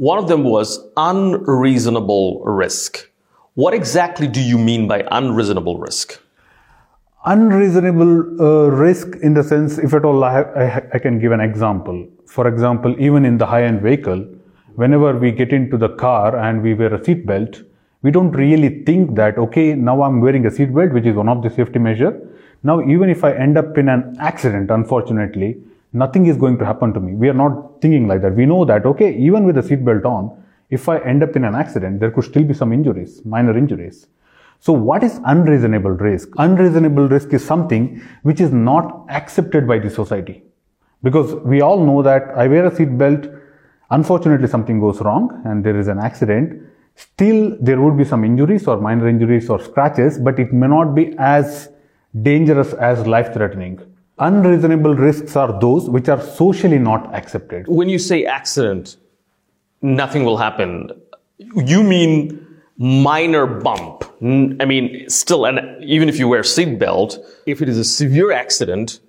one of them was unreasonable risk. What exactly do you mean by unreasonable risk? Unreasonable uh, risk, in the sense, if at all, I, I, I can give an example. For example, even in the high end vehicle, whenever we get into the car and we wear a seat belt, we don't really think that, okay, now I'm wearing a seat belt, which is one of the safety measure. Now, even if I end up in an accident, unfortunately, nothing is going to happen to me. We are not thinking like that. We know that, okay, even with the seatbelt on, if I end up in an accident, there could still be some injuries, minor injuries. So what is unreasonable risk? Unreasonable risk is something which is not accepted by the society. Because we all know that I wear a seatbelt, unfortunately something goes wrong and there is an accident. Still, there would be some injuries or minor injuries or scratches, but it may not be as dangerous as life threatening unreasonable risks are those which are socially not accepted. When you say accident, nothing will happen, you mean minor bump. I mean, still, and even if you wear seatbelt, if it is a severe accident,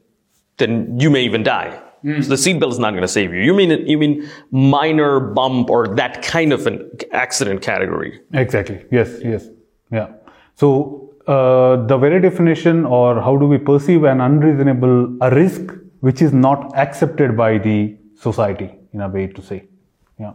then you may even die. Mm. So the seatbelt is not going to save you. You mean you mean minor bump or that kind of an accident category? Exactly. Yes. Yes. Yeah. So uh, the very definition or how do we perceive an unreasonable a risk which is not accepted by the society in a way to say. Yeah